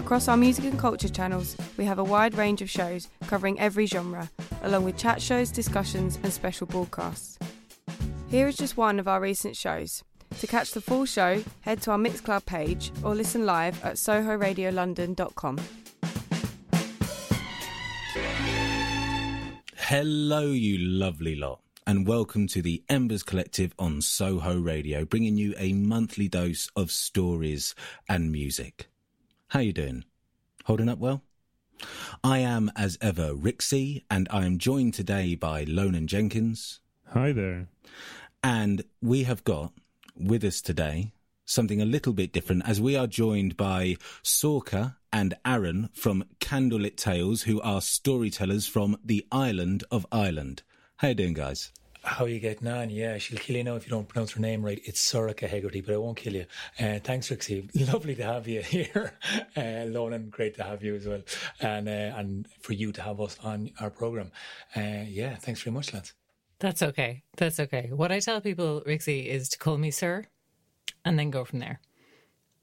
Across our music and culture channels, we have a wide range of shows covering every genre, along with chat shows, discussions, and special broadcasts. Here is just one of our recent shows. To catch the full show, head to our Mixcloud page or listen live at sohoradiolondon.com. Hello, you lovely lot, and welcome to the Embers Collective on Soho Radio, bringing you a monthly dose of stories and music. How you doing? Holding up well? I am, as ever, Rixie, and I am joined today by Lonan Jenkins, Hi there. and we have got with us today something a little bit different, as we are joined by Sorcha and Aaron from Candlelit Tales, who are storytellers from the island of Ireland. How you doing, guys? How you getting on? Yeah, she'll kill you now if you don't pronounce her name right. It's Sorcha Hegarty, but I won't kill you. Uh, thanks, Rixie. Lovely to have you here. Uh, Lonan, great to have you as well. And uh, and for you to have us on our programme. Uh, yeah, thanks very much, lads. That's okay. That's okay. What I tell people, Rixie, is to call me sir and then go from there.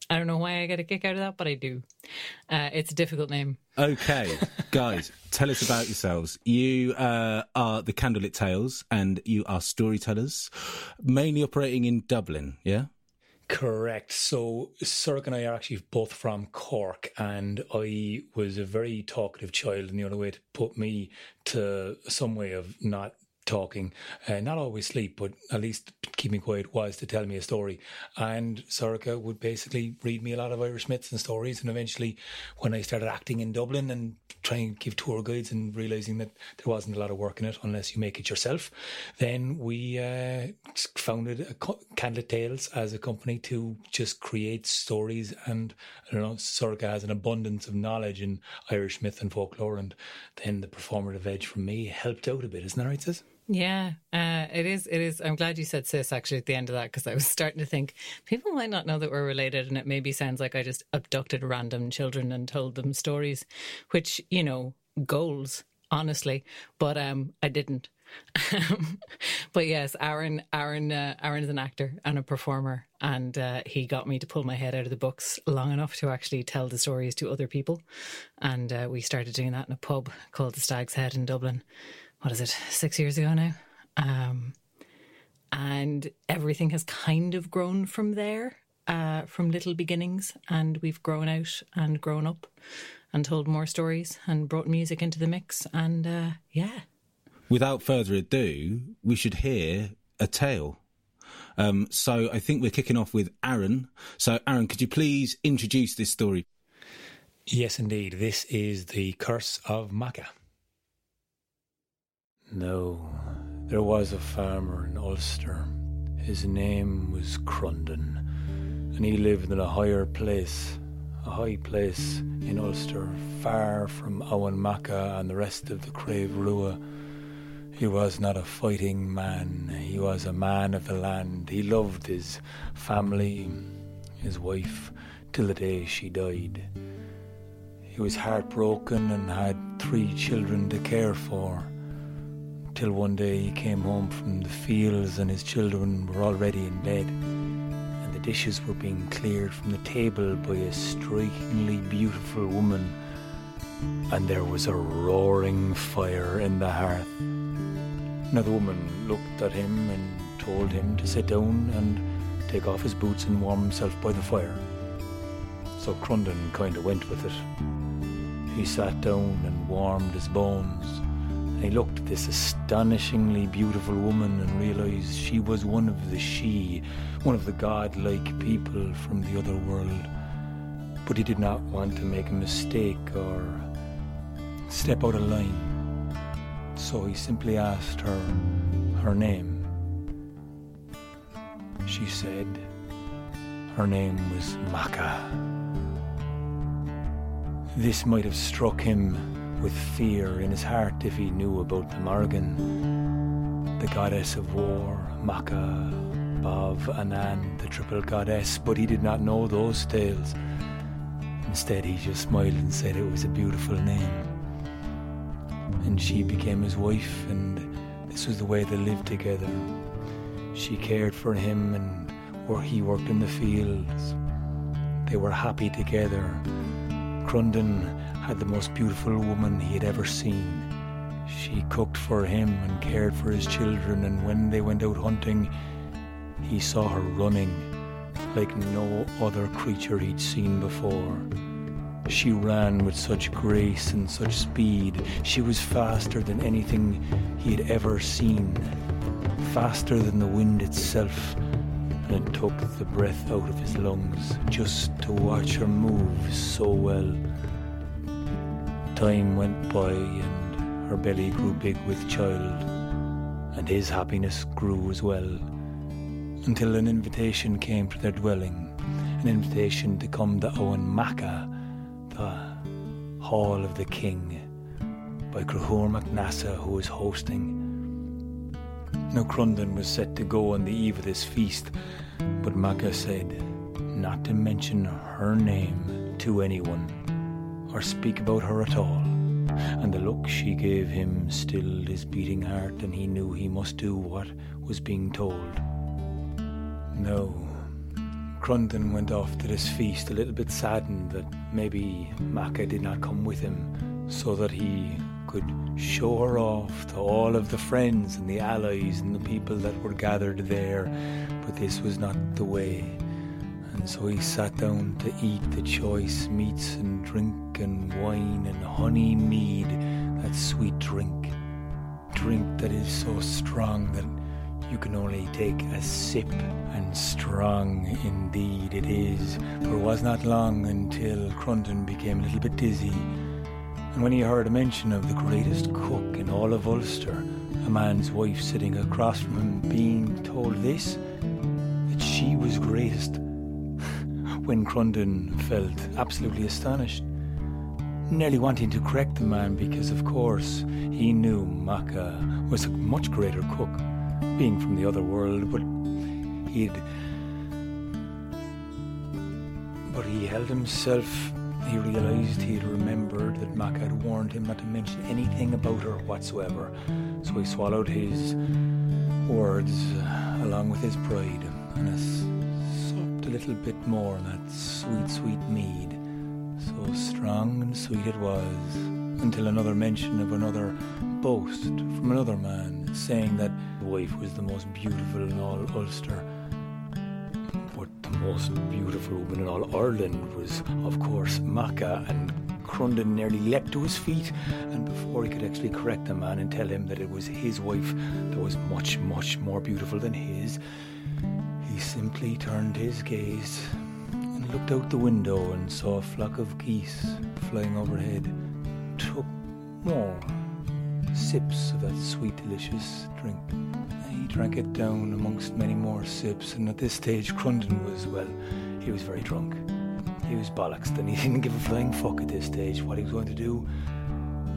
I don't know why I get a kick out of that, but I do. Uh, it's a difficult name. Okay, guys, tell us about yourselves. You uh, are the Candlelit Tales, and you are storytellers, mainly operating in Dublin. Yeah. Correct. So Sorcha and I are actually both from Cork, and I was a very talkative child, and the only way to put me to some way of not talking, uh, not always sleep, but at least keep me quiet, was to tell me a story. And Sorcha would basically read me a lot of Irish myths and stories. And eventually, when I started acting in Dublin and trying to give tour guides and realizing that there wasn't a lot of work in it unless you make it yourself, then we uh, founded co- Candlet Tales as a company to just create stories. And I don't know, Sorcha has an abundance of knowledge in Irish myth and folklore. And then the performative edge from me helped out a bit, isn't that right, sis? Yeah, uh, it is. It is. I'm glad you said sis actually at the end of that because I was starting to think people might not know that we're related, and it maybe sounds like I just abducted random children and told them stories, which you know goals honestly, but um, I didn't. but yes, Aaron, Aaron, uh, is an actor and a performer, and uh, he got me to pull my head out of the books long enough to actually tell the stories to other people, and uh, we started doing that in a pub called the Stag's Head in Dublin. What is it? Six years ago now, um, and everything has kind of grown from there, uh, from little beginnings, and we've grown out and grown up, and told more stories and brought music into the mix, and uh, yeah. Without further ado, we should hear a tale. Um, so I think we're kicking off with Aaron. So Aaron, could you please introduce this story? Yes, indeed. This is the curse of Macha. No, there was a farmer in Ulster. His name was Crunden, and he lived in a higher place, a high place in Ulster, far from Emain Macha and the rest of the Craobh Rua. He was not a fighting man, he was a man of the land. He loved his family, his wife, till the day she died. He was heartbroken and had three children to care for. Till one day he came home from the fields and his children were already in bed, and the dishes were being cleared from the table by a strikingly beautiful woman, and there was a roaring fire in the hearth. Now the woman looked at him and told him to sit down and take off his boots and warm himself by the fire. So Crunden kind of went with it. He sat down and warmed his bones. He looked at this astonishingly beautiful woman and realized she was one of the Sidhe, one of the godlike people from the other world. But he did not want to make a mistake or step out of line. So he simply asked her her name. She said her name was Macha. This might have struck him with fear in his heart if he knew about the Morrigan, the goddess of war, Macha, Badb, Anand, the triple goddess, but he did not know those tales. Instead, he just smiled and said it was a beautiful name. And she became his wife, and this was the way they lived together. She cared for him, and where he worked in the fields. They were happy together. Crundon had the most beautiful woman he had ever seen. She cooked for him and cared for his children, and when they went out hunting, he saw her running like no other creature he'd seen before. She ran with such grace and such speed. She was faster than anything he had ever seen, faster than the wind itself, and it took the breath out of his lungs just to watch her move so well. Time went by and her belly grew big with child, and his happiness grew as well until an invitation came to their dwelling, an invitation to come to Emain Macha, the Hall of the King, by Conchobar mac Nessa, who was hosting. Now Crundon was set to go on the eve of this feast, but Macha said not to mention her name to anyone, or speak about her at all. And the look she gave him stilled his beating heart, and he knew he must do what was being told. No. Crundon went off to this feast a little bit saddened that maybe Macha did not come with him so that he could show her off to all of the friends and the allies and the people that were gathered there. But this was not the way. So he sat down to eat the choice meats and drink and wine and honey mead, that sweet drink. Drink that is so strong that you can only take a sip, and strong indeed it is. For it was not long until Crundon became a little bit dizzy, and when he heard a mention of the greatest cook in all of Ulster, a man's wife sitting across from him, being told this, that she was greatest, when Crundon felt absolutely astonished nearly wanting to correct the man because, of course, he knew Macha was a much greater cook being from the other world, but he'd. But he held himself. He realized he had remembered that Mac had warned him not to mention anything about her whatsoever. So he swallowed his words uh, along with his pride and supped a little bit more on that sweet, sweet mead. So strong and sweet it was, until another mention of another boast from another man saying that the wife was the most beautiful in all Ulster. But the most beautiful woman in all Ireland was, of course, Macha, and Crundon nearly leapt to his feet, and before he could actually correct the man and tell him that it was his wife that was much, much more beautiful than his, he simply turned his gaze and looked out the window and saw a flock of geese flying overhead. Took more sips of that sweet, delicious drink. He drank it down amongst many more sips, and at this stage, Crundon was, well, he was very drunk. He was bollocks, and he didn't give a flying fuck at this stage what he was going to do.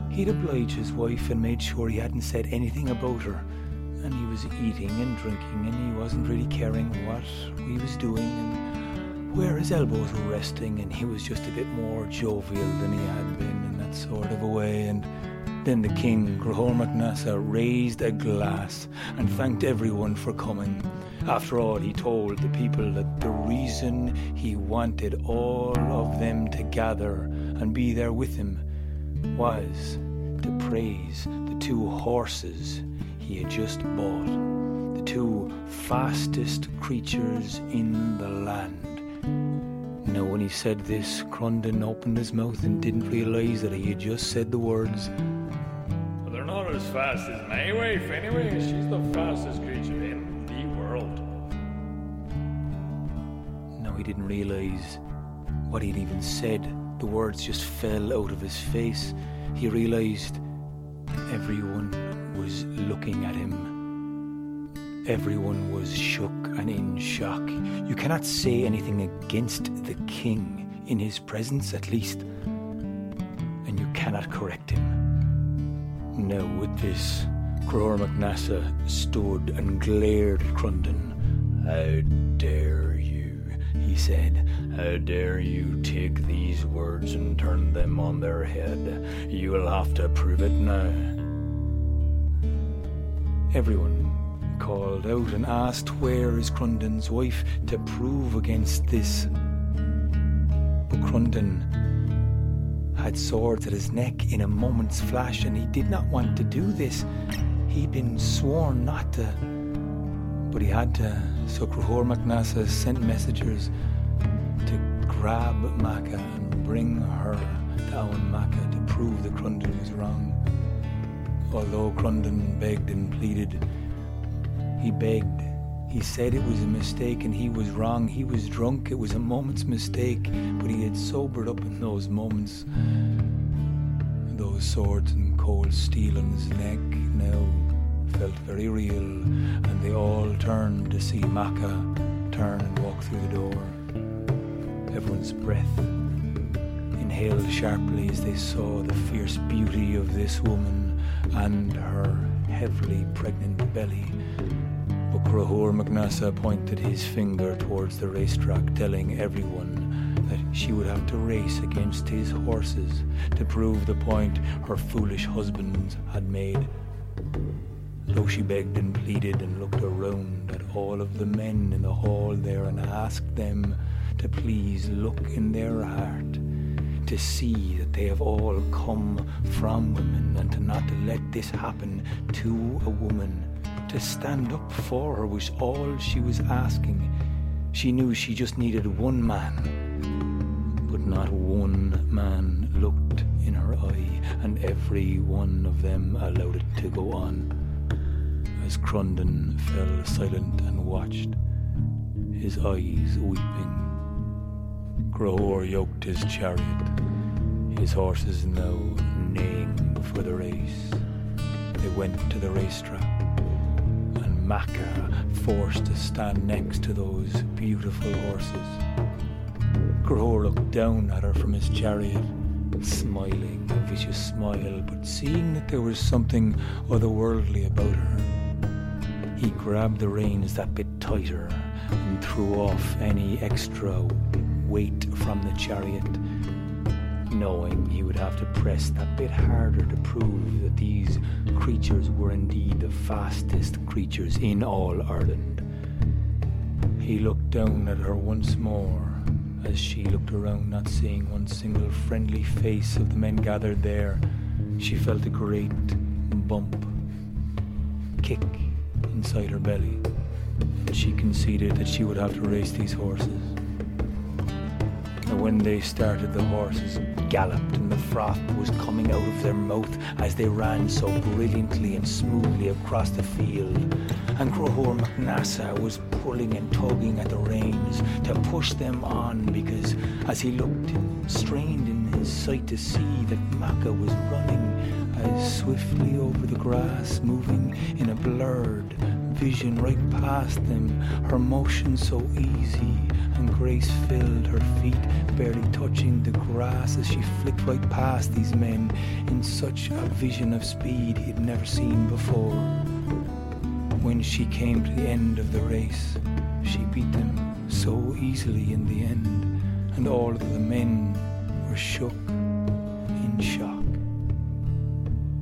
He'd oblige his wife and made sure he hadn't said anything about her. And he was eating and drinking, and he wasn't really caring what he was doing and where his elbows were resting, and he was just a bit more jovial than he had been in that sort of a way. And then the king, Conchobar mac Nessa, raised a glass and thanked everyone for coming. After all, he told the people that the reason he wanted all of them to gather and be there with him was to praise the two horses he had just bought, the two fastest creatures in the land. Now, when he said this, Crundon opened his mouth and didn't realize that he had just said the words Well, they're not as fast as my wife, anyway. She's the fastest creature in the world. Now, he didn't realize what he'd even said. The words just fell out of his face. He realized everyone was looking at him. Everyone was shook and in shock. You cannot say anything against the king, in his presence at least. And you cannot correct him. Now, with this, Conchobar mac Nessa stood and glared at Crundon. How dare you, he said. How dare you take these words and turn them on their head? You'll have to prove it now. Everyone called out and asked where is Crundon's wife to prove against this. But Crundon had swords at his neck in a moment's flash, and he did not want to do this. He'd been sworn not to, but he had to. So Conchobar mac Nessa sent messengers to grab Macha and bring her down Macha to prove that Crundon was wrong. Although Crundon begged and pleaded, he begged. He said it was a mistake and he was wrong. He was drunk. It was a moment's mistake, but he had sobered up in those moments. Those swords and cold steel on his neck now felt very real, and they all turned to see Macha turn and walk through the door. Everyone's breath inhaled sharply as they saw the fierce beauty of this woman and her heavily pregnant belly. But Conchobar mac Nessa pointed his finger towards the racetrack, telling everyone that she would have to race against his horses to prove the point her foolish husband had made. Though she begged and pleaded and looked around at all of the men in the hall there and asked them to please look in their heart to see that they have all come from women and to not let this happen to a woman. To stand up for her was all she was asking. She knew she just needed one man, but not one man looked in her eye, and every one of them allowed it to go on. As Crundon fell silent and watched, his eyes weeping. Conchobar yoked his chariot, his horses now neighing for the race. They went to the racetrack, and Macha forced to stand next to those beautiful horses. Conchobar looked down at her from his chariot, smiling a vicious smile, but seeing that there was something otherworldly about her, he grabbed the reins that bit tighter and threw off any extra weight from the chariot, knowing he would have to press that bit harder to prove that these creatures were indeed the fastest creatures in all Ireland. He looked down at her once more as she looked around, not seeing one single friendly face of the men gathered there. She felt a great bump, kick inside her belly, and she conceded that she would have to race these horses. When they started, the horses galloped, and the froth was coming out of their mouth as they ran so brilliantly and smoothly across the field. And Conchobar mac Nessa was pulling and tugging at the reins to push them on because as he looked, strained in his sight to see that Macha was running as swiftly over the grass, moving in a blurred vision right past them, her motion so easy and grace filled her feet, barely touching the grass as she flicked right past these men in such a vision of speed he'd never seen before. When she came to the end of the race, she beat them so easily in the end, and all of the men were shook in shock.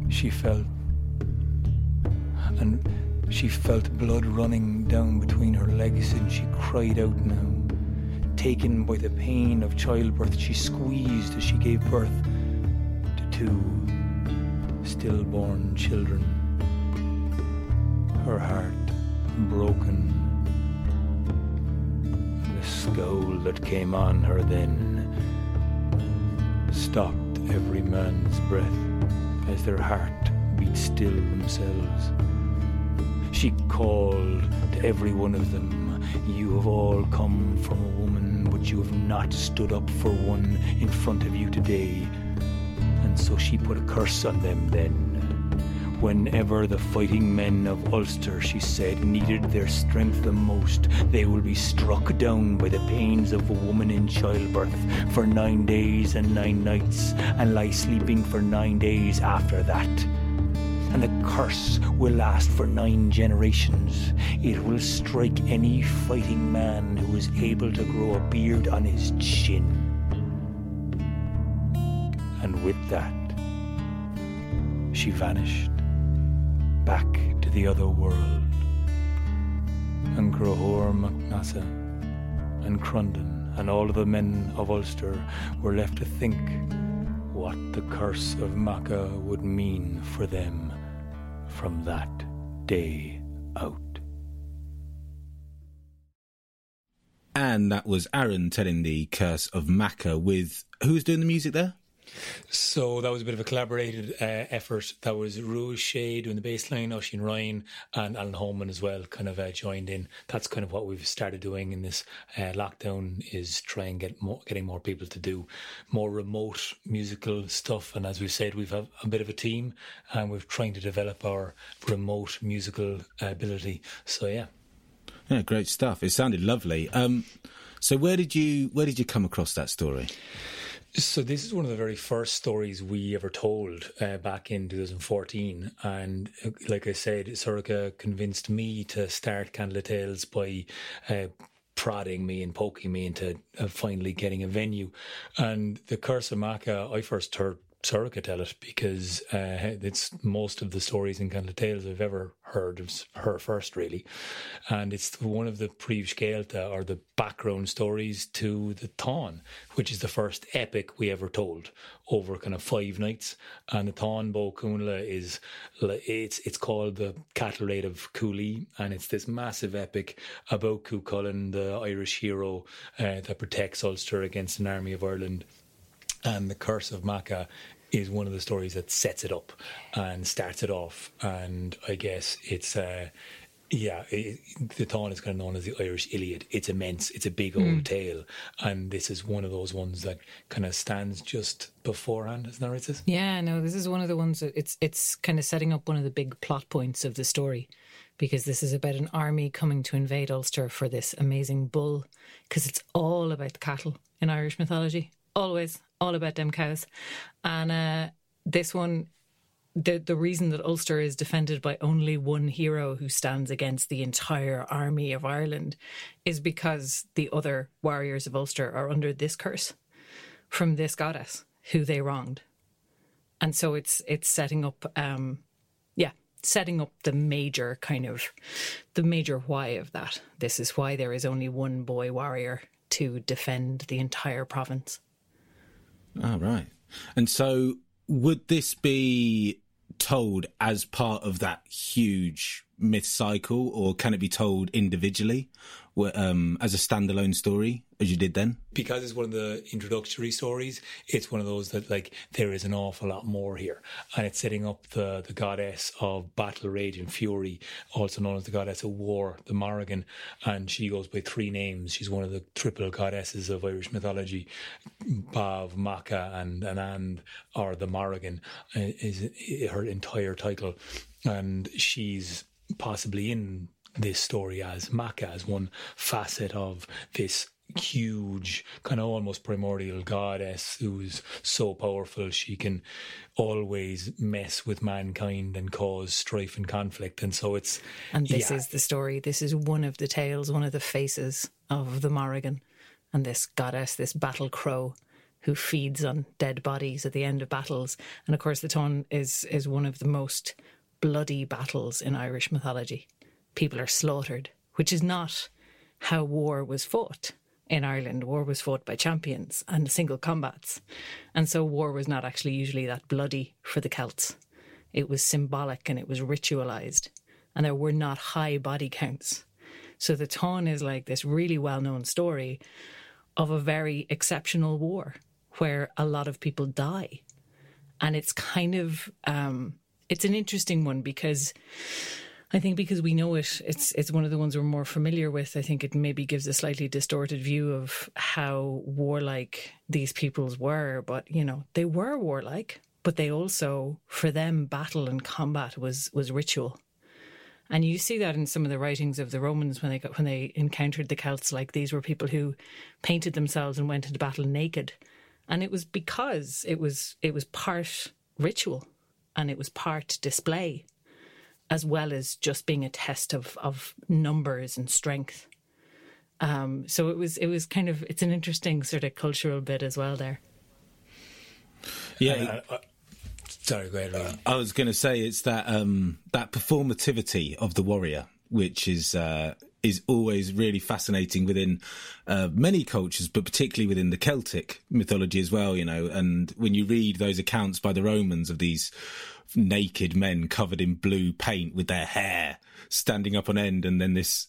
She felt, and she felt blood running down between her legs, and she cried out now. Taken by the pain of childbirth, she squeezed as she gave birth to two stillborn children. Her heart broken. The scowl that came on her then stopped every man's breath as their heart beat still themselves. She called to every one of them, You have all come from a woman, but you have not stood up for one in front of you today. And so she put a curse on them then. Whenever the fighting men of Ulster, she said, needed their strength the most, they will be struck down by the pains of a woman in childbirth for nine days and nine nights, and lie sleeping for nine days after that. And the curse will last for nine generations. It will strike any fighting man who is able to grow a beard on his chin. And with that, she vanished back to the other world. And Conchobar mac Nessa and Crundon and all the men of Ulster were left to think what the curse of Macha would mean for them from that day out. And that was Aaron telling the curse of Macha with who was doing the music there? So that was a bit of a collaborated uh, effort. That was Rue O'Shea doing the bass line, Oisin Ryan and Alan Holman as well kind of uh, joined in. That's kind of what we've started doing in this uh, lockdown is try and get more, getting more people to do more remote musical stuff. And as we said, we've a bit of a team and we're trying to develop our remote musical ability. So yeah. Yeah, great stuff. It sounded lovely. Um, so where did you where did you come across that story? So this is one of the very first stories we ever told uh, back in 2014, and uh, like I said, Sorcha convinced me to start Candle Tales by. Uh, prodding me and poking me into uh, finally getting a venue. And the Curse of Macha, I first heard Sorcha tell it because uh, it's most of the stories and kind of Tales I've ever heard of her first, really. And it's one of the Príomh or the background stories to the Táin, which is the first epic we ever told over kind of five nights. And the Táin Bó Cúailnge is, it's, it's called the Cattle Raid of Cooley. And it's this massive epic about Cú Chulainn, the Irish hero uh, that protects Ulster against an army of Ireland and the curse of Macha is one of the stories that sets it up and starts it off. And I guess it's uh, yeah, it, the Táin is kind of known as the Irish Iliad. It's immense. It's a big old mm. tale, and this is one of those ones that kind of stands just beforehand. Isn't that right, sis? Yeah, no, this is one of the ones that it's it's kind of setting up one of the big plot points of the story, because this is about an army coming to invade Ulster for this amazing bull, because it's all about the cattle in Irish mythology always all about them cows. And uh, this one, the the reason that Ulster is defended by only one hero who stands against the entire army of Ireland is because the other warriors of Ulster are under this curse from this goddess who they wronged. And so it's it's setting up um yeah, setting up the major kind of the major why of that. This is why there is only one boy warrior to defend the entire province. Oh, right. And so would this be told as part of that huge myth cycle or can it be told individually um, as a standalone story as you did then? Because it's one of the introductory stories, it's one of those that like there is an awful lot more here, and it's setting up the the goddess of battle, rage, and fury, also known as the goddess of war, the Morrigan, and she goes by three names. She's one of the triple goddesses of Irish mythology, Badb, Macha, and Anand, or the Morrigan, uh, is her entire title, and she's possibly in this story as Macha as one facet of this huge kind of almost primordial goddess who's so powerful she can always mess with mankind and cause strife and conflict. And so it's and this yeah. is the story. This is one of the tales one of the faces of the morrigan and this goddess this battle crow who feeds on dead bodies at the end of battles. And of course the Táin is is one of the most bloody battles in Irish mythology people are slaughtered which is not how war was fought in Ireland, war was fought by champions and single combats. And so war was not actually usually that bloody for the Celts. It was symbolic and it was ritualized, and there were not high body counts. So the Táin is like this really well known story of a very exceptional war where a lot of people die. And it's kind of, um, it's an interesting one because I think because we know it, it's it's one of the ones we're more familiar with. I think it maybe gives a slightly distorted view of how warlike these peoples were, but you know they were warlike. but they also, for them, battle and combat was was ritual. And you see that in some of the writings of the Romans when they got, when they encountered the Celts. Like these were people who painted themselves and went into battle naked, and it was because it was it was part ritual and it was part display, as well as just being a test of of numbers and strength. Um, so it was it was kind of it's an interesting sort of cultural bit as well there. Yeah, Uh, uh, sorry, go ahead. Ryan. I was going to say it's that um, that performativity of the warrior, which is uh, is always really fascinating within uh, many cultures, but particularly within the Celtic mythology as well. You know, and when you read those accounts by the Romans of these naked men covered in blue paint with their hair standing up on end, and then this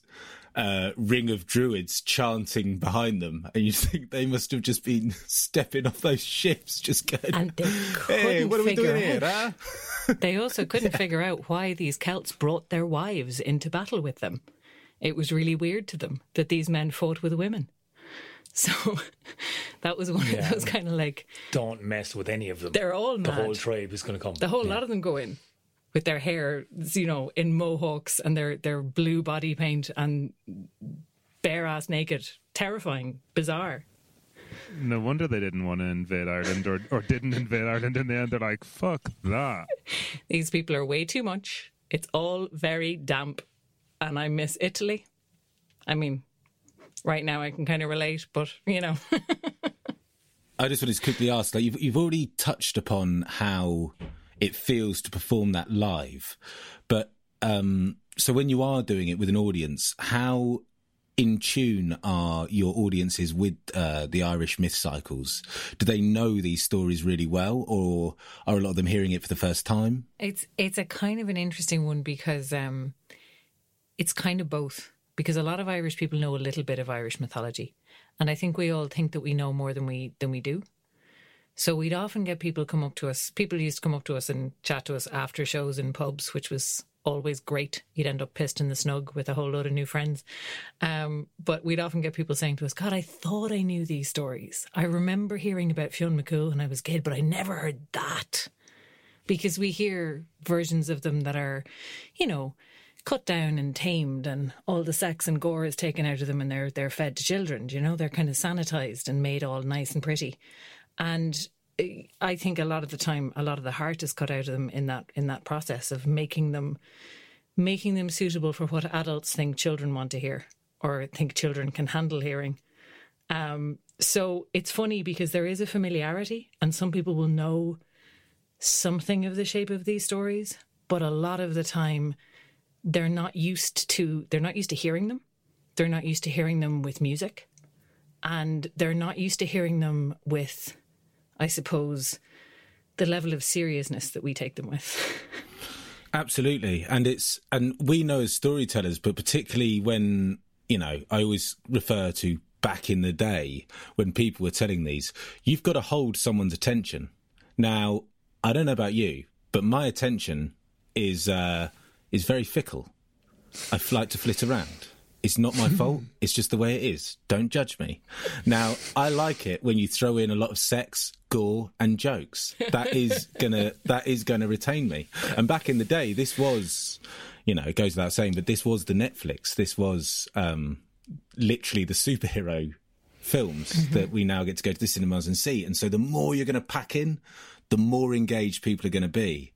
uh, ring of druids chanting behind them, and you think they must have just been stepping off those ships, just going, And they couldn't "Hey, what are we doing here?" out- Huh? They also couldn't figure out why these Celts brought their wives into battle with them. It was really weird to them that these men fought with women. So that was one Yeah. of those kind of like Don't mess with any of them. they're all the whole tribe is going to come. the whole Yeah. lot of them go in with their hair, you know, in mohawks and their their blue body paint and bare ass naked, terrifying, bizarre. No wonder they didn't want to invade Ireland or, or didn't invade Ireland in the end. They're like, fuck that. These people are way too much. It's all very damp, and I miss Italy. I mean, right now I can kind of relate, but you know, I just wanted to quickly ask, like you've you've already touched upon how it feels to perform that live, but um, so when you are doing it with an audience, how in tune are your audiences with uh, the Irish myth cycles? Do they know these stories really well, or are a lot of them hearing it for the first time? it's it's a kind of an interesting one because um, it's kind of both. Because a lot of Irish people know a little bit of Irish mythology, and I think we all think that we know more than we than we do. So we'd often get people come up to us. People used to come up to us and chat to us after shows in pubs, which was always great. You'd end up pissed in the snug with a whole load of new friends. Um, but we'd often get people saying to us, God, I thought I knew these stories. I remember hearing about Fionn McCool when I was a kid, but I never heard that. Because we hear versions of them that are, you know, cut down and tamed and all the sex and gore is taken out of them and they're they're fed to children, you know, they're kind of sanitized and made all nice and pretty. And eh, I think a lot of the time a lot of the heart is cut out of them in that in that process of making them making them suitable for what adults think children want to hear or think children can handle hearing. Um, so it's funny because there is a familiarity, and some people will know something of the shape of these stories, but a lot of the time they're not used to they're not used to hearing them. They're not used to hearing them with music, and they're not used to hearing them with, I suppose, the level of seriousness that we take them with. Absolutely. And it's, and we know as storytellers, but particularly when, you know, I always refer to back in the day when people were telling these, you've got to hold someone's attention. Now, I don't know about you, but my attention is, uh, is very fickle. I like to flit around. It's not my fault. It's just the way it is. Don't judge me. Now, I like it when you throw in a lot of sex, gore, and jokes. That is gonna that is gonna retain me. And back in the day, this was, you know, it goes without saying, but this was the Netflix. This was um, literally the superhero films that we now get to go to the cinemas and see. And so the more you're going to pack in, the more engaged people are going to be,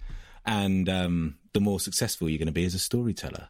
and um, the more successful you're going to be as a storyteller.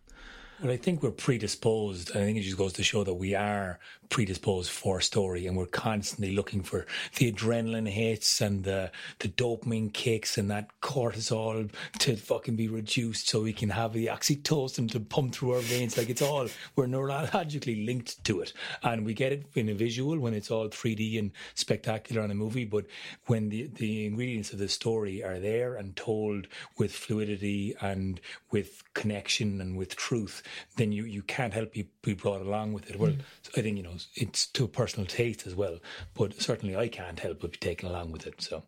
But I think we're predisposed. I think it just goes to show that we are predisposed for story, and we're constantly looking for the adrenaline hits and the the dopamine kicks and that cortisol to fucking be reduced, so we can have the oxytocin to pump through our veins. Like it's all we're neurologically linked to it, and we get it in a visual when it's all 3D and spectacular on a movie. But when the the ingredients of the story are there and told with fluidity and with connection and with truth, then you, you can't help be, be brought along with it. Well, mm. I think, you know, it's to a personal taste as well, but certainly I can't help but be taken along with it. So,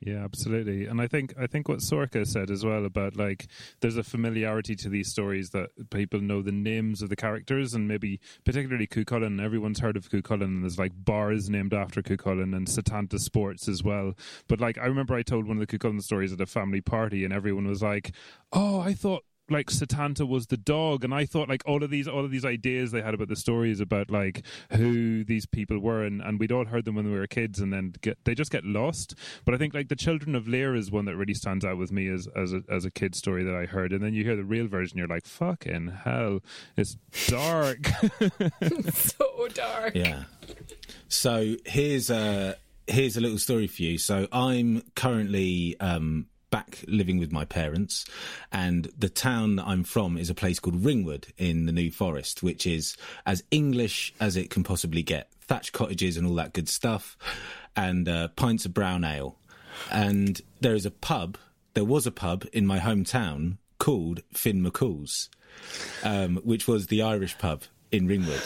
Yeah, absolutely. And I think I think what Sorcha said as well about like there's a familiarity to these stories that people know the names of the characters and maybe particularly Cuchulainn. Everyone's heard of Cuchulainn and there's like bars named after Cuchulainn and Setanta Sports as well. But like I remember I told one of the Cuchulainn stories at a family party and everyone was like, Oh, I thought like Setanta was the dog, and I thought like all of these all of these ideas they had about the stories about like who these people were, and, and we'd all heard them when we were kids, and then get, they just get lost. But I think like the Children of Lir is one that really stands out with me as as a, as a kid story that I heard, and then you hear the real version, you're like fucking hell, it's dark, so dark. Yeah. So here's a here's a little story for you. So I'm currently um, back living with my parents, and the town that I'm from is a place called Ringwood in the New Forest, which is as English as it can possibly get. Thatched cottages and all that good stuff, and uh, pints of brown ale. And there is a pub. There was a pub in my hometown called Finn McCool's, um, which was the Irish pub in Ringwood.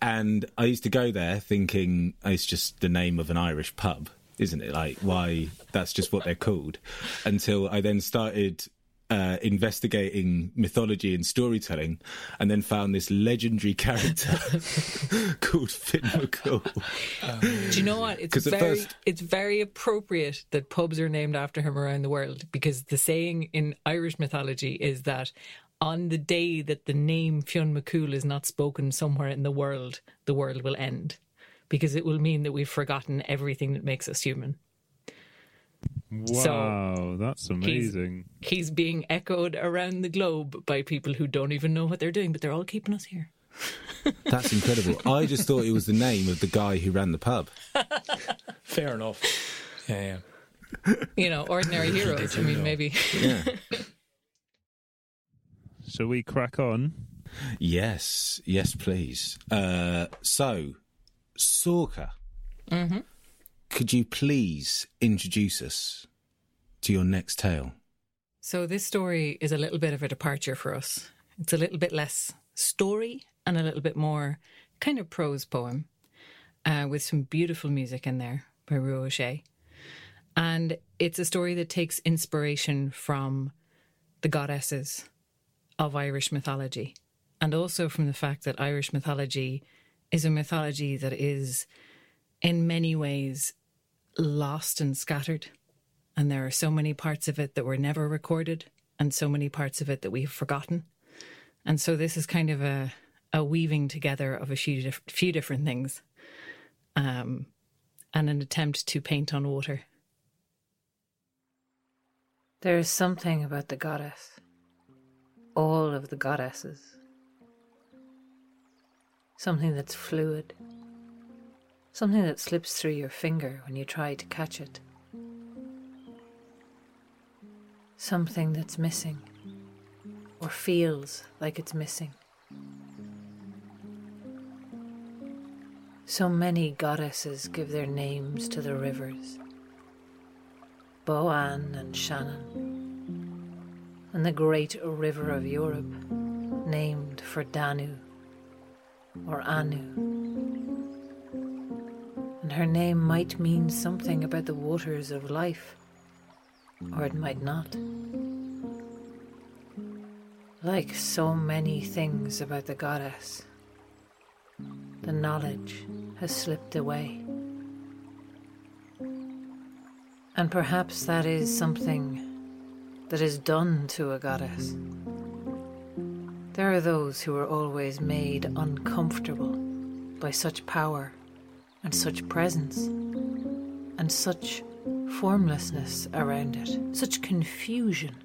And I used to go there thinking oh, it's just the name of an Irish pub isn't it? Like, why that's just what they're called. Until I then started uh, investigating mythology and storytelling, and then found this legendary character called Finn McCool. Do you know what? It's very first- it's very appropriate that pubs are named after him around the world because the saying in Irish mythology is that on the day that the name Fionn McCool is not spoken somewhere in the world, the world will end. Because it will mean that we've forgotten everything that makes us human. wow, that's amazing. He's being echoed around the globe by people who don't even know what they're doing, but they're all keeping us here. That's incredible. I just thought it was the name of the guy who ran the pub. Fair enough. Yeah, yeah. You know, ordinary heroes. I mean, maybe. Yeah. Shall we crack on? yes, yes, please. Uh, so, Sorcha, could you please introduce us to your next tale? So this story is a little bit of a departure for us. It's a little bit less story and a little bit more kind of prose poem, uh, with some beautiful music in there by Rue O'Shea. And it's a story that takes inspiration from the goddesses of Irish mythology, and also from the fact that Irish mythology is a mythology that is, in many ways, lost and scattered. And there are so many parts of it that were never recorded, and so many parts of it that we've forgotten. And so this is kind of a, a weaving together of a few, diff- few different things um, and an attempt to paint on water. There is something about the goddess, all of the goddesses. Something that's fluid, something that slips through your finger when you try to catch it. Something that's missing, or feels like it's missing. So many goddesses give their names to the rivers. Boann and Shannon, and the great river of Europe, named for Danu or Anu. And her name might mean something about the waters of life, or it might not. Like so many things about the goddess, the knowledge has slipped away. And perhaps that is something that is done to a goddess. There are those who are always made uncomfortable by such power and such presence and such formlessness around it, such confusion.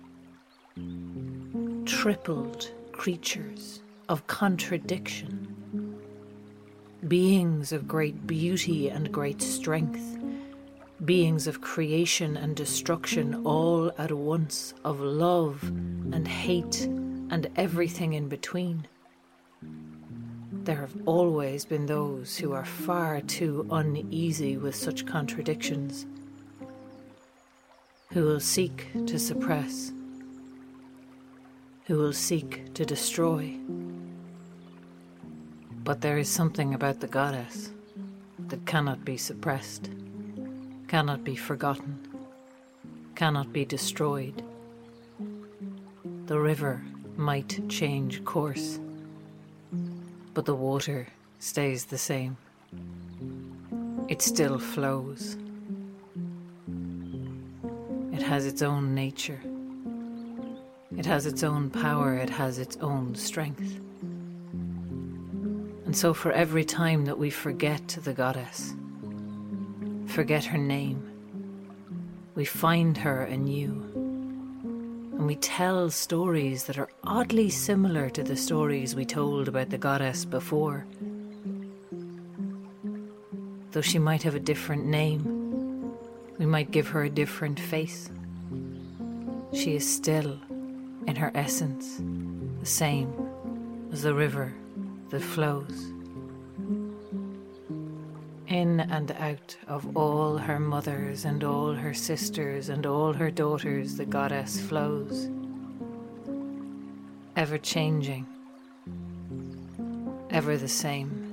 Tripled creatures of contradiction, beings of great beauty and great strength beings of creation and destruction all at once, of love and hate and everything in between. There have always been those who are far too uneasy with such contradictions, who will seek to suppress, who will seek to destroy. But there is something about the goddess that cannot be suppressed cannot be forgotten, cannot be destroyed. The river might change course, but the water stays the same. It still flows. It has its own nature. It has its own power. It has its own strength. And so, for every time that we forget the goddess, forget her name, we find her anew. And we tell stories that are oddly similar to the stories we told about the goddess before. Though she might have a different name, we might give her a different face. She is still, in her essence, the same as the river that flows. In and out of all her mothers and all her sisters and all her daughters, the goddess flows, ever changing, ever the same.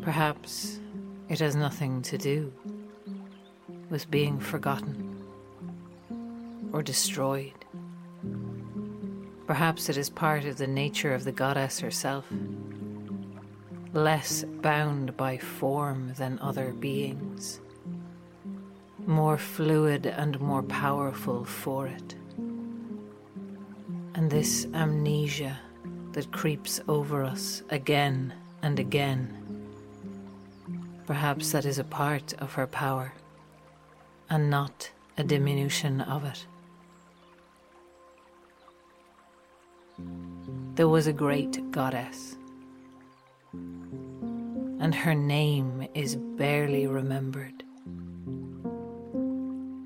Perhaps it has nothing to do with being forgotten or destroyed. Perhaps it is part of the nature of the goddess herself, less bound by form than other beings, more fluid and more powerful for it. And this amnesia that creeps over us again and again, perhaps that is a part of her power and not a diminution of it. There was a great goddess, and her name is barely remembered.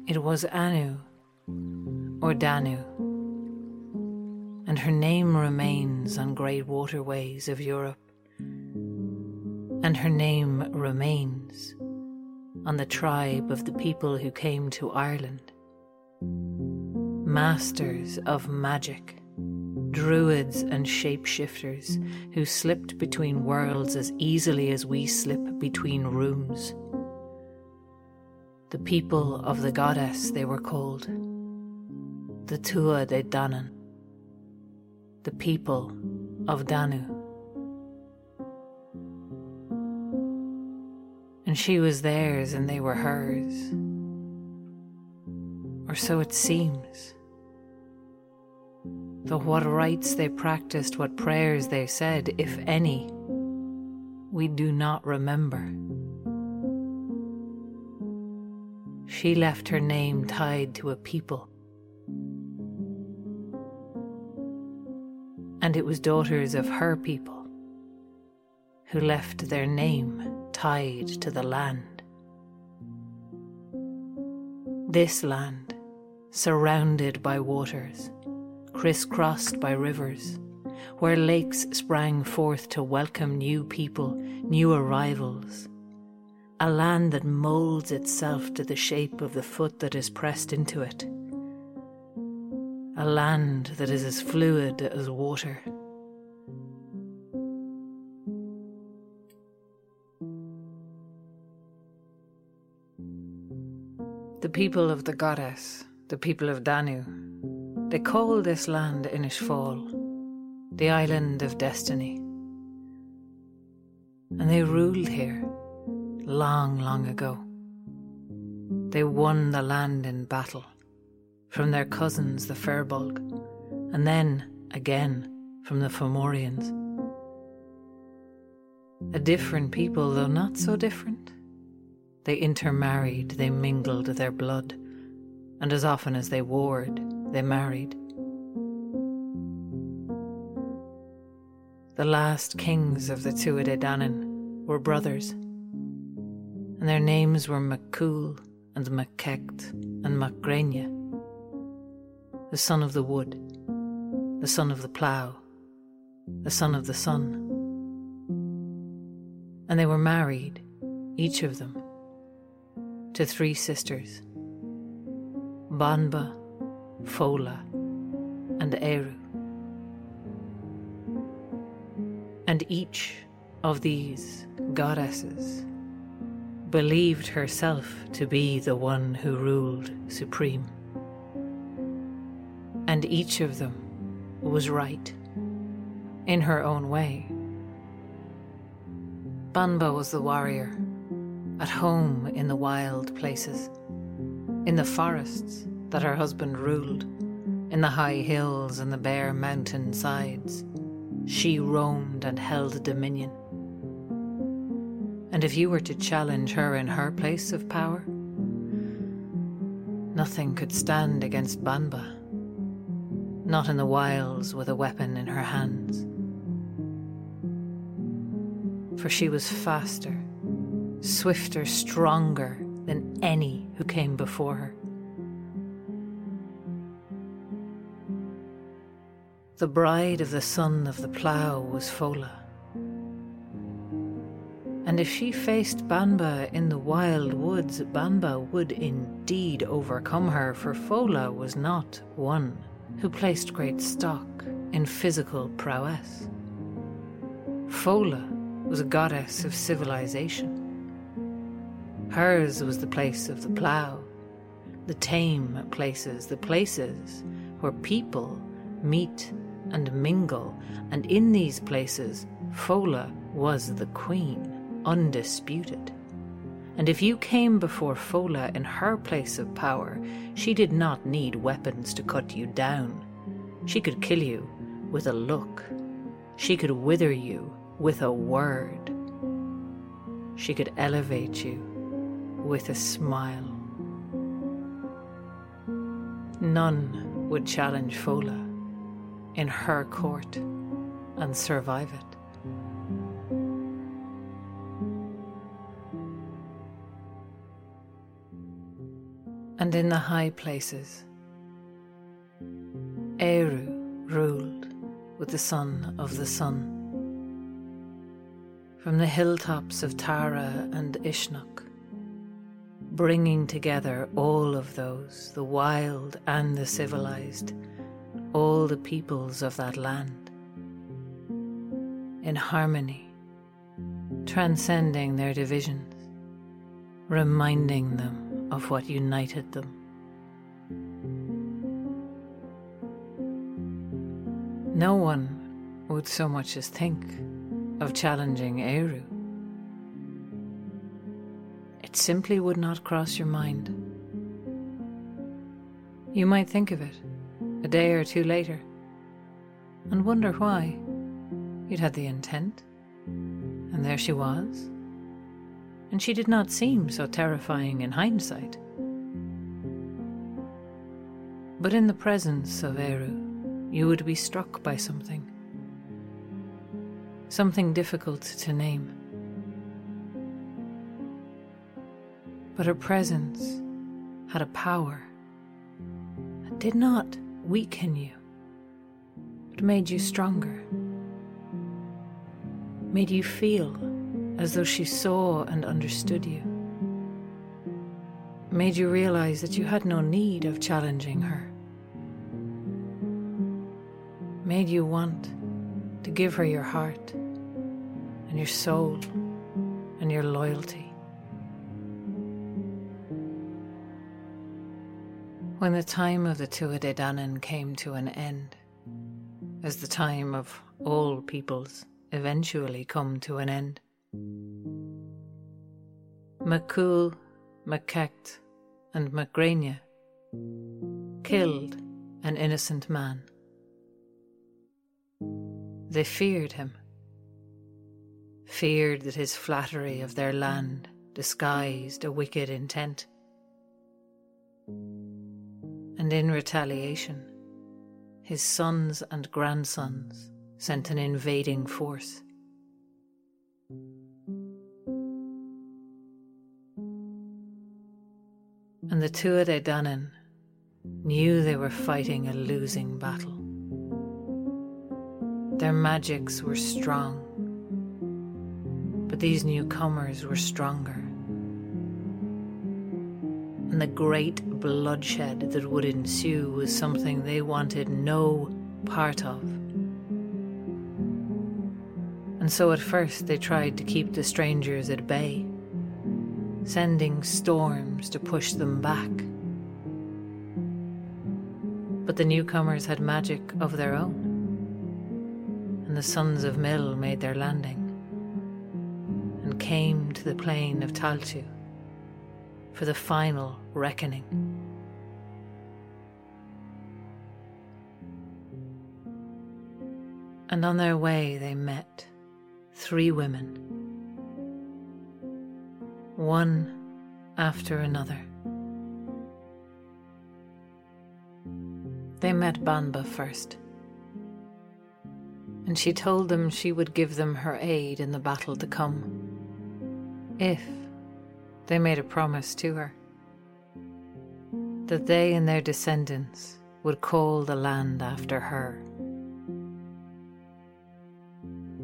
It was Anu, or Danu, and her name remains on great waterways of Europe, and her name remains on the tribe of the people who came to Ireland. Masters of magic, druids and shapeshifters who slipped between worlds as easily as we slip between rooms. The people of the goddess they were called, the Tuatha De Danann, the people of Danu. and she was theirs and they were hers. Or so it seems. Though what rites they practiced, what prayers they said, if any, we do not remember. She left her name tied to a people. And it was daughters of her people who left their name tied to the land. This land, surrounded by waters, crisscrossed by rivers, where lakes sprang forth to welcome new people, new arrivals. A land that moulds itself to the shape of the foot that is pressed into it. A land that is as fluid as water The people of the goddess, the people of Danu, they call this land Inis Fáil, the island of destiny. And they ruled here long, long ago. They won the land in battle from their cousins, the Firbolg, and then again from the Fomorians. A different people, though not so different. They intermarried, they mingled their blood, and as often as they warred, they married. The last kings of the Tuatha De Danann were brothers, and their names were MacCool and MacCecht and MacGrania, the son of the wood, the son of the plough, the son of the sun. And they were married, each of them, to three sisters Banba, Fódla, and Ériu. And each of these goddesses believed herself to be the one who ruled supreme. And each of them was right, in her own way. Banba was the warrior, at home in the wild places, in the forests that her husband ruled, in the high hills and the bare mountain sides. She roamed and held dominion. And if you were to challenge her in her place of power, nothing could stand against Banba. Not in the wilds with a weapon in her hands. For she was faster, swifter, stronger than any who came before her. The bride of the son of the plough was Fódla. And if she faced Banba in the wild woods, Banba would indeed overcome her, for Fódla was not one who placed great stock in physical prowess. Fódla was a goddess of civilization. Hers was the place of the plough, the tame places, the places where people meet and mingle, and in these places, Fódla was the queen, undisputed. And if you came before Fódla in her place of power, she did not need weapons to cut you down. She could kill you with a look. She could wither you with a word. She could elevate you with a smile. None would challenge Fódla in her court and survive it. And in the high places, Ériu ruled with the son of the sun. From the hilltops of Tara and Uisneach, bringing together all of those, the wild and the civilized, all the peoples of that land, in harmony, transcending their divisions, reminding them of what united them. No one would so much as think of challenging Ériu. It simply would not cross your mind. You might think of it a day or two later and wonder why. You'd had the intent, and there she was. And she did not seem so terrifying in hindsight. But in the presence of Ériu, you would be struck by something. Something difficult to name. But her presence had a power that did not weaken you, but made you stronger. Made you feel as though she saw and understood you. Made you realize that you had no need of challenging her. Made you want to give her your heart and your soul and your loyalty. When the time of the Tuatha Dé Danann came to an end, as the time of all peoples eventually come to an end, McCool, MacCecht, and MacGrania killed an innocent man. They feared him, feared that his flattery of their land disguised a wicked intent and in retaliation, his sons and grandsons sent an invading force. And the Tuatha Danann knew they were fighting a losing battle. Their magics were strong, but these newcomers were stronger and the great bloodshed that would ensue was something they wanted no part of. And so at first they tried to keep the strangers at bay, sending storms to push them back. But the newcomers had magic of their own, and the sons of Míl made their landing and came to the plain of Tailtiu for the final reckoning. And on their way, they met three women, one after another. They met Banba first, and she told them she would give them her aid in the battle to come if they made a promise to her that they and their descendants would call the land after her.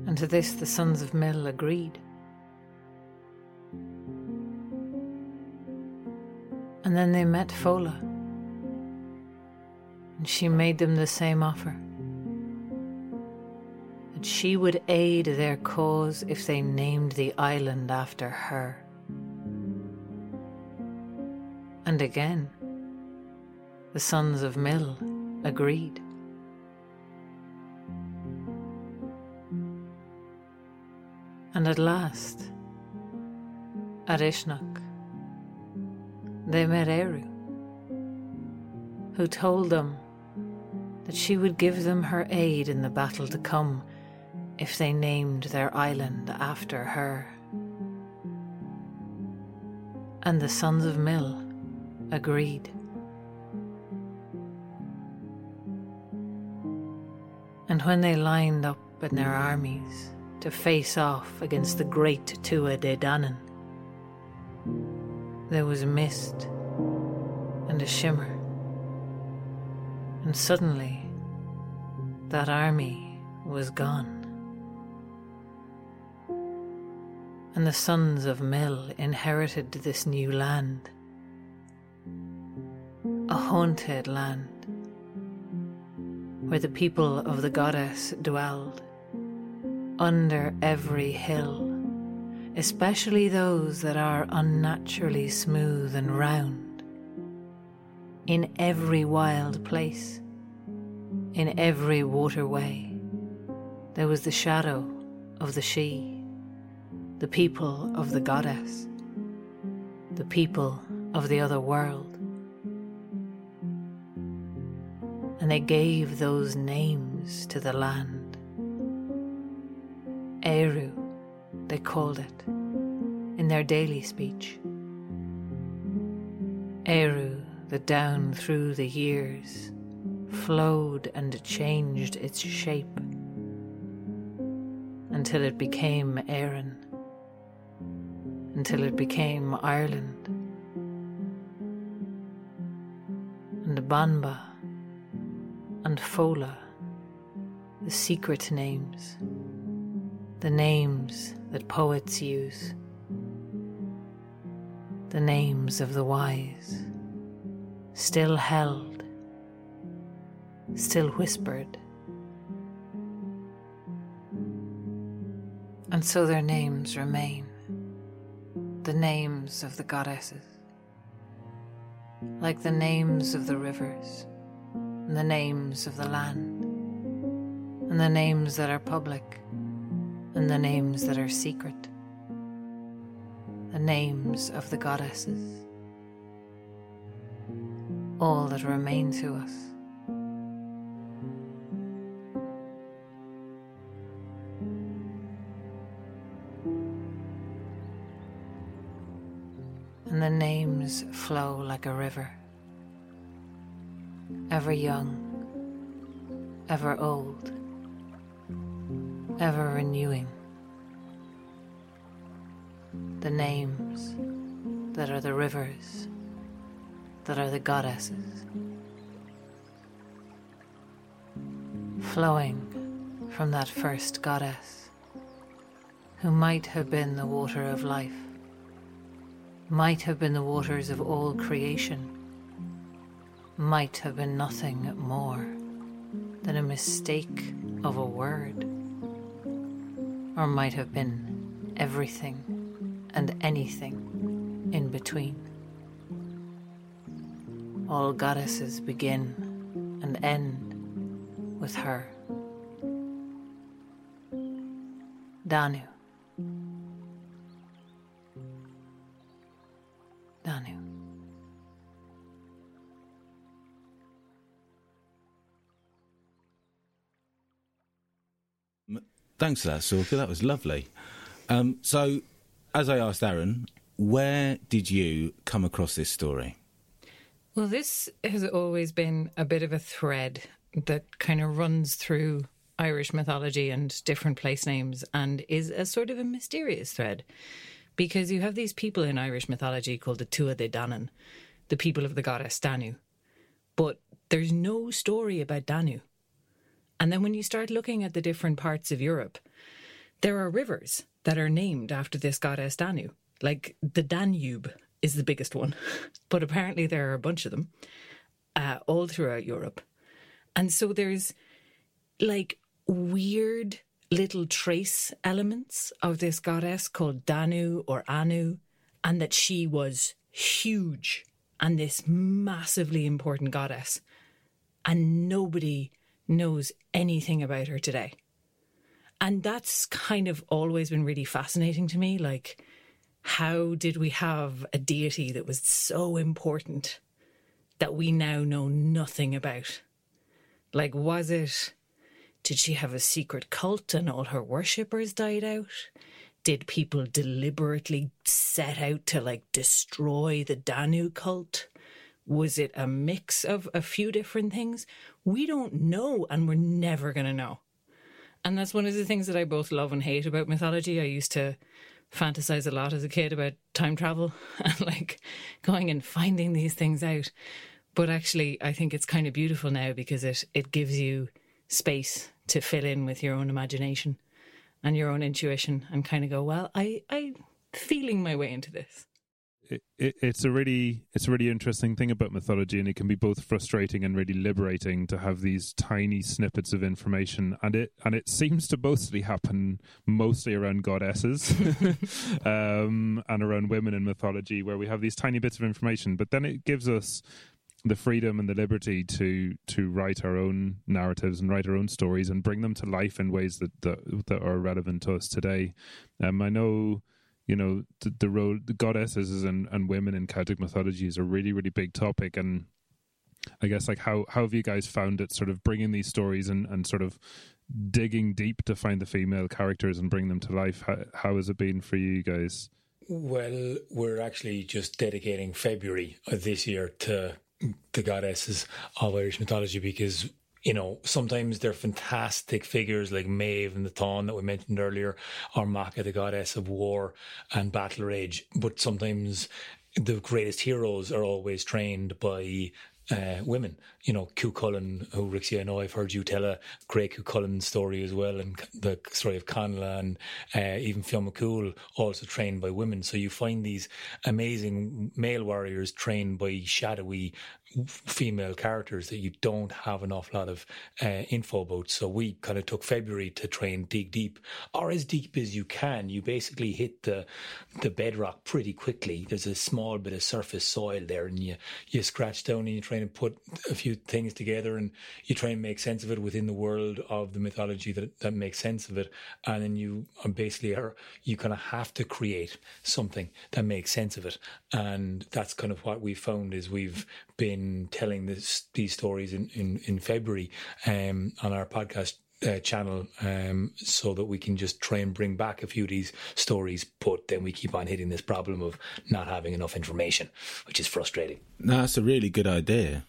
And to this the sons of Míl agreed. And then they met Fódla, and she made them the same offer that she would aid their cause if they named the island after her. And again, the sons of Míl agreed. And at last, at Uisneach, they met Ériu, who told them that she would give them her aid in the battle to come if they named their island after her. And the sons of Míl agreed. And when they lined up in their armies to face off against the great Tuatha De Danann, there was mist and a shimmer, and suddenly that army was gone. And the sons of Míl inherited this new land a haunted land where the people of the goddess dwelled under every hill, especially those that are unnaturally smooth and round. In every wild place, in every waterway, there was the shadow of the Sidhe, the people of the goddess, the people of the other world. And they gave those names to the land. Ériu, they called it, in their daily speech. Ériu, that down through the years flowed and changed its shape until it became Erin, until it became Ireland. And Banba and Fódla, the secret names, the names that poets use, the names of the wise, still held, still whispered. And so their names remain, the names of the goddesses, like the names of the rivers the names of the land, and the names that are public, and the names that are secret, the names of the goddesses, all that remain to us. And the names flow like a river ever young, ever old, ever renewing. The names that are the rivers, that are the goddesses, flowing from that first goddess who might have been the water of life, might have been the waters of all creation might have been nothing more than a mistake of a word, or might have been everything and anything in between. All goddesses begin and end with her. Danu. Danu. Thanks for that, Sorcha. That was lovely. Um, so, as I asked Aaron, where did you come across this story? Well, this has always been a bit of a thread that kind of runs through Irish mythology and different place names and is a sort of a mysterious thread because you have these people in Irish mythology called the Tuatha De Danann, the people of the goddess Danu. But there's no story about Danu. And then when you start looking at the different parts of Europe, there are rivers that are named after this goddess Danu. Like the Danube is the biggest one, but apparently there are a bunch of them uh, all throughout Europe. And so there's like weird little trace elements of this goddess called Danu or Anu, and that she was huge and this massively important goddess. And nobody knows anything about her today. And that's kind of always been really fascinating to me. Like, how did we have a deity that was so important that we now know nothing about? Like, was it, did she have a secret cult and all her worshippers died out? Did people deliberately set out to like destroy the Danu cult? Was it a mix of a few different things? We don't know, and we're never going to know. And that's one of the things that I both love and hate about mythology. I used to fantasize a lot as a kid about time travel and like going and finding these things out. But actually, I think it's kind of beautiful now because it, it gives you space to fill in with your own imagination and your own intuition and kind of go, well, I, I'm feeling my way into this it, it, it's a really it's a really interesting thing about mythology, and it can be both frustrating and really liberating to have these tiny snippets of information. And it and it seems to mostly happen mostly around goddesses um, and around women in mythology, where we have these tiny bits of information. But then it gives us the freedom and the liberty to to write our own narratives and write our own stories and bring them to life in ways that that, that are relevant to us today. Um, I know you know the, the role the goddesses and, and women in Celtic mythology is a really really big topic. And I guess like how how have you guys found it sort of bringing these stories and, and sort of digging deep to find the female characters and bring them to life? How, how has it been for you guys? Well we're actually just dedicating February of this year to the goddesses of Irish mythology because you know, sometimes they're fantastic figures like Maeve and the Thon that we mentioned earlier, or Macha, the goddess of war and battle rage. But sometimes the greatest heroes are always trained by uh, women. You know, Cú Chulainn, who Rixie, I know I've heard you tell a great Cú Chulainn story as well, and the story of Conla and uh, even Fionn McCool, also trained by women. So you find these amazing male warriors trained by shadowy female characters that you don't have an awful lot of uh, info about. So we kind of took February to try and dig deep, or as deep as you can. You basically hit the the bedrock pretty quickly. There's a small bit of surface soil there, and you you scratch down and you try and put a few things together, and you try and make sense of it within the world of the mythology that that makes sense of it, and then you basically are you kind of have to create something that makes sense of it, and that's kind of what we found is we've been telling this, these stories in, in, in February um, on our podcast uh, channel um, so that we can just try and bring back a few of these stories, but then we keep on hitting this problem of not having enough information, which is frustrating. No, that's a really good idea.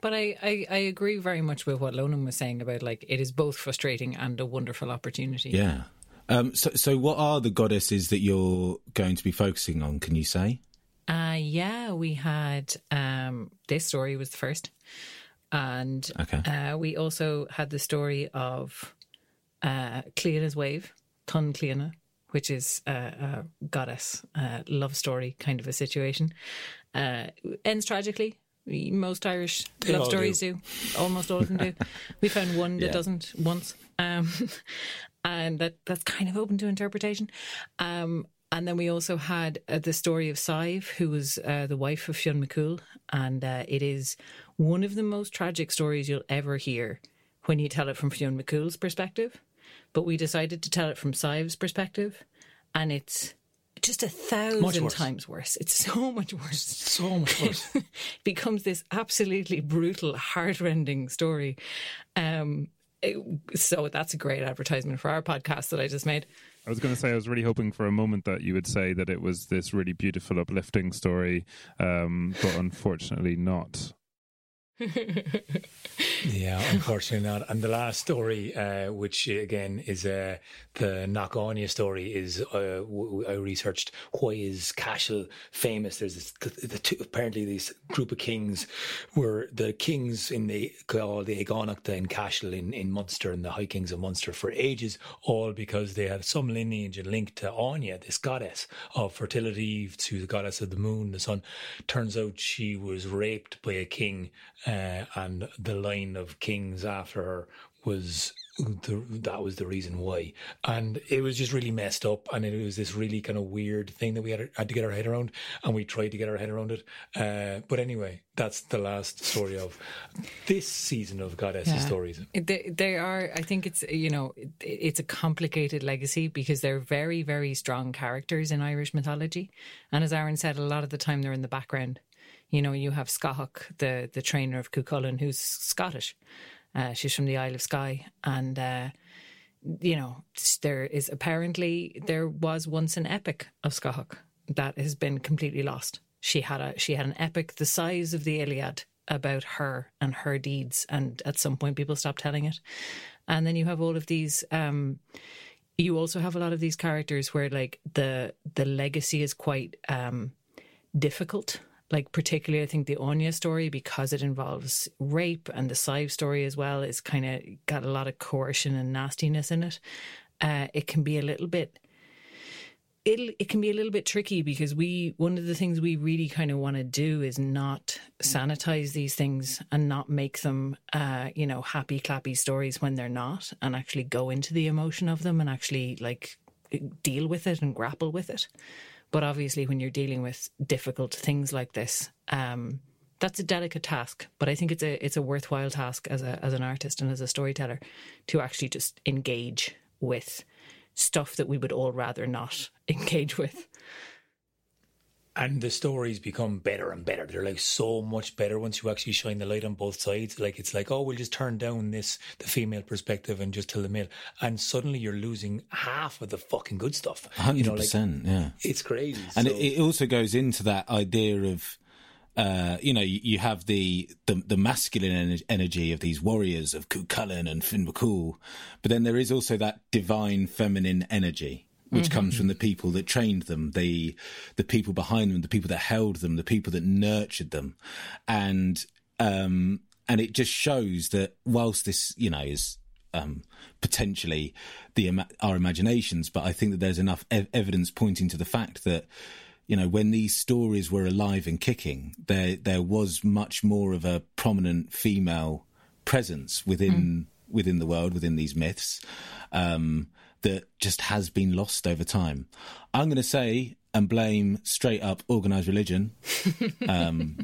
But I, I, I agree very much with what Lonan was saying about like it is both frustrating and a wonderful opportunity. Yeah. Um, so, so what are the goddesses that you're going to be focusing on? Can you say? Uh, yeah, we had um, this story was the first, and Okay. uh, we also had the story of uh, Cleana's wave, Tun Cleana, which is a, a goddess uh, love story kind of a situation. Uh, ends tragically. Most Irish They love all stories do. Almost all of them do. We found one that Yeah. doesn't once, um, and that that's kind of open to interpretation. Um, and then we also had uh, the story of Sive, who was uh, the wife of Fionn McCool. And uh, it is one of the most tragic stories you'll ever hear when you tell it from Fionn McCool's perspective. But we decided to tell it from Sive's perspective. And it's just a thousand worse. times worse. It's so much worse. So much worse. It becomes this absolutely brutal, heartrending story. Um, it- so that's a great advertisement for our podcast that I just made. I was going to say, I was really hoping for a moment that you would say that it was this really beautiful, uplifting story, um, but unfortunately not. Yeah, unfortunately not. And the last story, uh, which again is uh, the Knockainey story, is uh, researched why is Cashel famous? There's this, the, the two, apparently this group of kings were the kings in the called the Eóganachta in Cashel in, in Munster and the High Kings of Munster for ages, all because they had some lineage and link to Áine, this goddess of fertility, to the goddess of the moon, the sun. Turns out she was raped by a king, uh, and the line of kings after her was the, that was the reason why, and it was just really messed up, and it was this really kind of weird thing that we had, had to get our head around, and we tried to get our head around it. Uh, but anyway, that's the last story of this season of Goddess Yeah. Stories. They, they are. I think it's you know it, it's a complicated legacy because they're very very strong characters in Irish mythology, and as Aaron said, a lot of the time they're in the background. You know, you have Scáthach, the the trainer of Cuchulainn, who's Scottish. Uh, she's from the Isle of Skye, and uh, you know there is apparently there was once an epic of Scáthach that has been completely lost. She had a she had an epic the size of the Iliad about her and her deeds, and at some point people stopped telling it. And then you have all of these. Um, you also have a lot of these characters where like the the legacy is quite um, difficult. Like particularly, I think the Áine story because it involves rape, and the Sive story as well is kind of got a lot of coercion and nastiness in it. Uh, it can be a little bit it it can be a little bit tricky because we one of the things we really kind of want to do is not sanitize these things and not make them uh you know happy clappy stories when they're not and actually go into the emotion of them and actually like deal with it and grapple with it but obviously when you're dealing with difficult things like this um that's a delicate task but i think it's a it's a worthwhile task as a as an artist and as a storyteller to actually just engage with stuff that we would all rather not engage with. And the stories become better and better. They're like so much better once you actually shine the light on both sides. Like it's like, oh, we'll just turn down this the female perspective and just tell the male, and suddenly you're losing half of the fucking good stuff. Hundred You know, like, percent, yeah. It's crazy. and So- it, it also goes into that idea of uh, you know you, you have the, the the masculine ener- energy of these warriors of Cuchulainn and Finn McCool, but then there is also that divine feminine energy which comes from the people that trained them, the the people behind them, the people that held them, the people that nurtured them, and um, and it just shows that whilst this you know is um, potentially the our imaginations, but I think that there's enough ev- evidence pointing to the fact that you know when these stories were alive and kicking, there there was much more of a prominent female presence within within the world, within these myths, um, that just has been lost over time. I'm going to say and blame straight up organized religion. Um,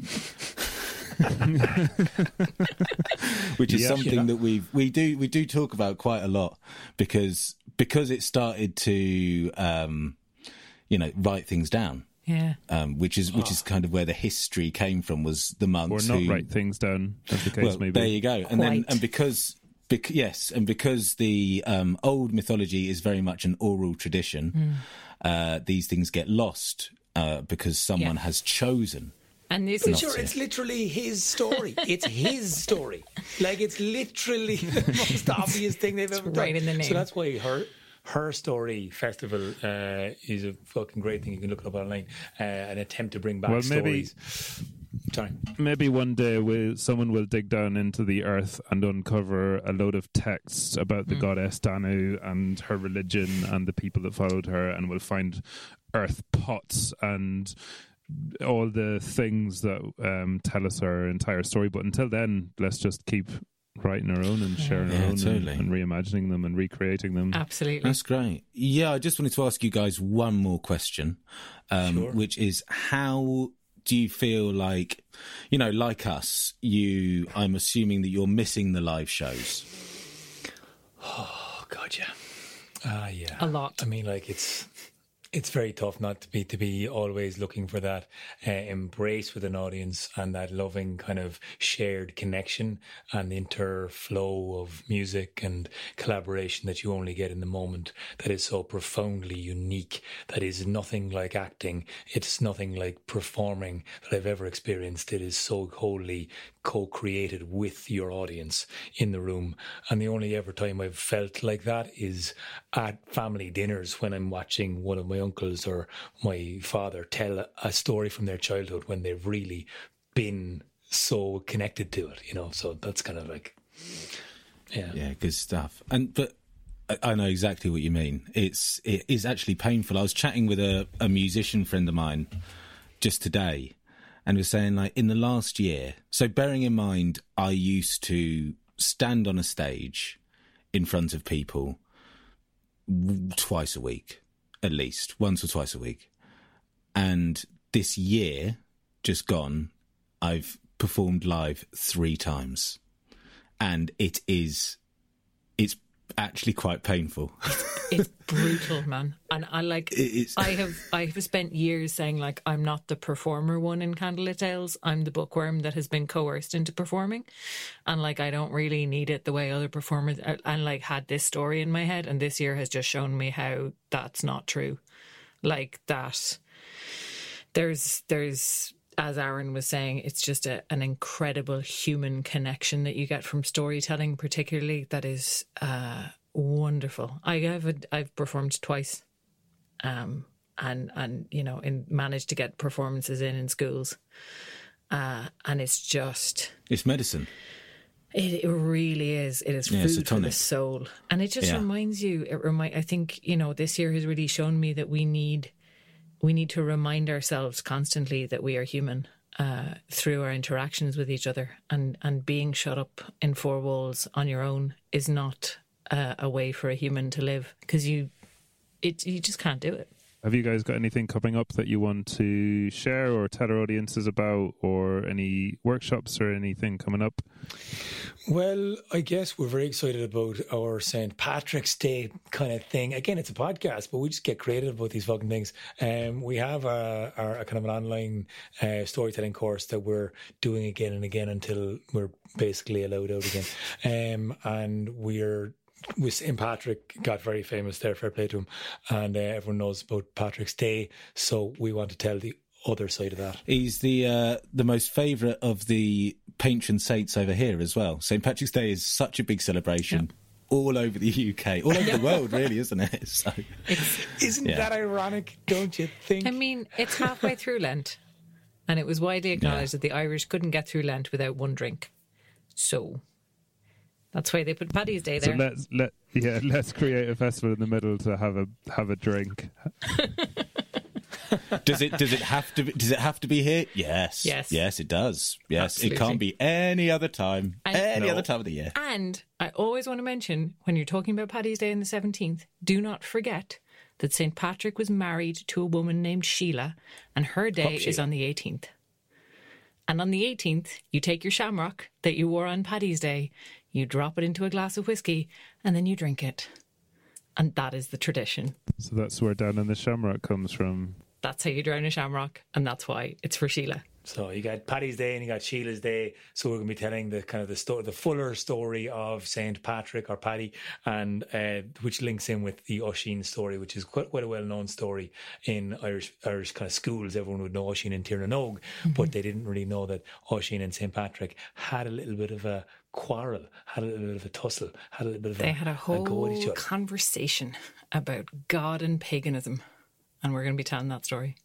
which is Yeah. something that we we do we do talk about quite a lot because because it started to um, you know write things down, Yeah. um, which is which is kind of where the history came from was the Or monks not who write things down, as the case well, may be. there you go. And then, and because, bec- yes, and because the um, old mythology is very much an oral tradition, uh, these things get lost uh, because someone Yeah. has chosen. And this But is sure, it's literally his story. It's his story. Like it's literally the most obvious thing they've ever done. right in the So that's why her her story festival uh, is a fucking great thing. You can look it up online. Uh, an attempt to bring back Well, maybe- stories. Sorry. Maybe one day we someone will dig down into the earth and uncover a load of texts about the goddess Danu and her religion and the people that followed her, and we'll find earth pots and all the things that um, tell us our entire story. But until then, let's just keep writing our own and sharing Yeah, our own totally. and, and reimagining them and recreating them. Absolutely. That's great. Yeah, I just wanted to ask you guys one more question, um, Sure. which is how do you feel like, you know, like us, you, I'm assuming that you're missing the live shows. Oh God, yeah. Ah, yeah. A lot. I mean, like it's it's very tough not to be to be always looking for that uh, embrace with an audience and that loving kind of shared connection and interflow of music and collaboration that you only get in the moment that is so profoundly unique that is nothing like acting. It's nothing like performing that I've ever experienced. It is so wholly co-created with your audience in the room and the only ever time I've felt like that is at family dinners when I'm watching one of my uncles or my father tell a story from their childhood when they've really been so connected to it you know so that's kind of like yeah Yeah, good stuff. And but I- know exactly what you mean. It's it is actually painful. I was chatting with a, a musician friend of mine just today, and was saying like in the last year. So bearing in mind, I used to stand on a stage in front of people twice a week, at least once or twice a week, and this year just gone, I've performed live three times and it is it's actually quite painful it's brutal, man. And I like. it's I have I have spent years saying like I'm not the performer one in Candlelit Tales. I'm the bookworm that has been coerced into performing, and like I don't really need it the way other performers. uh, And like had this story in my head, and this year has just shown me how that's not true. Like that, there's there's as Aaron was saying, it's just a, an incredible human connection that you get from storytelling, particularly that is uh, wonderful. I have a, I've performed twice, um, and and you know, and managed to get performances in in schools, uh, and it's just it's medicine it, it really is. It is Yeah, food for the soul, and it just Yeah. reminds you. It remind. I think you know this year has really shown me that we need we need to remind ourselves constantly that we are human uh, through our interactions with each other, and and being shut up in four walls on your own is not uh, a way for a human to live because you it you just can't do it. Have you guys got anything coming up that you want to share or tell our audiences about, or any workshops or anything coming up? Well, I guess we're very excited about our St. Patrick's Day kind of thing. Again, it's a podcast, but we just get creative about these fucking things. Um, we have a, our, a kind of an online uh, storytelling course that we're doing again and again until we're basically allowed out again. Um, and we're with St. Patrick got very famous there, fair play to him. And uh, everyone knows about Patrick's Day. So we want to tell the other side of that. he's the uh, the most favourite of the patron saints over here as well st patrick's day is such a big celebration all over the uk all over the world really isn't it so Isn't Yeah. that ironic? Don't you think? I mean, it's halfway through Lent, and it was widely acknowledged that the Irish couldn't get through Lent without one drink. So that's why they put Paddy's Day there. So there. let's let yeah let's create a festival in the middle to have a have a drink. does it does it have to be, does it have to be here yes Yes. yes it does yes Absolutely. it can't be any other time And- any No. other time of the year And I always want to mention when you're talking about Paddy's Day on the 17th, do not forget that St. Patrick was married to a woman named Sheila, and her day Fuck is Sheila. on the 18th. And on the 18th, you take your shamrock that you wore on Paddy's Day, you drop it into a glass of whiskey, and then you drink it. And that is the tradition. So that's where down in the Shamrock comes from. That's how you drown a shamrock, and that's why it's for Sheila. So you got Paddy's Day and you got Sheila's Day. So we're going to be telling the kind of the story, the fuller story of Saint Patrick or Paddy, and uh, which links in with the Oisin story, which is quite, quite a well-known story in Irish Irish kind of schools. Everyone would know Oisin and Tirnanog, but they didn't really know that Oisin and Saint Patrick had a little bit of a quarrel, had a little bit of a tussle, had a little bit of They a, had a go at each whole other. conversation about God and paganism, and we're going to be telling that story.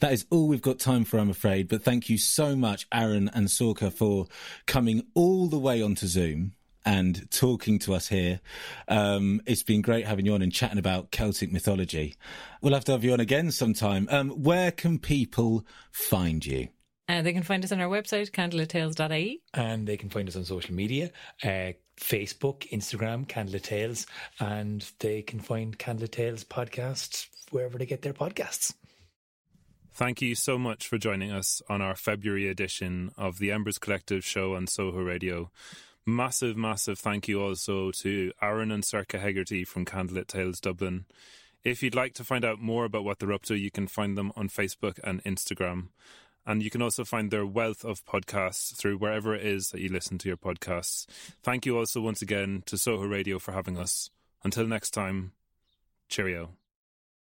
That is all we've got time for, I'm afraid. But thank you so much, Aaron and Sorcha, for coming all the way onto Zoom and talking to us here. Um, it's been great having you on and chatting about Celtic mythology. We'll have to have you on again sometime. Um, where can people find you? Uh, they can find us on our website, candlelittales.ie. And they can find us on social media uh, Facebook, Instagram, Candlelit Tales. And they can find Candlelit Tales podcast wherever they get their podcasts. Thank you so much for joining us on our February edition of the Embers Collective show on Soho Radio. Massive, massive thank you also to Aaron and Sorcha Hegarty from Candlelit Tales Dublin. If you'd like to find out more about what they're up to, you can find them on Facebook and Instagram. And you can also find their wealth of podcasts through wherever it is that you listen to your podcasts. Thank you also once again to Soho Radio for having us. Until next time, cheerio.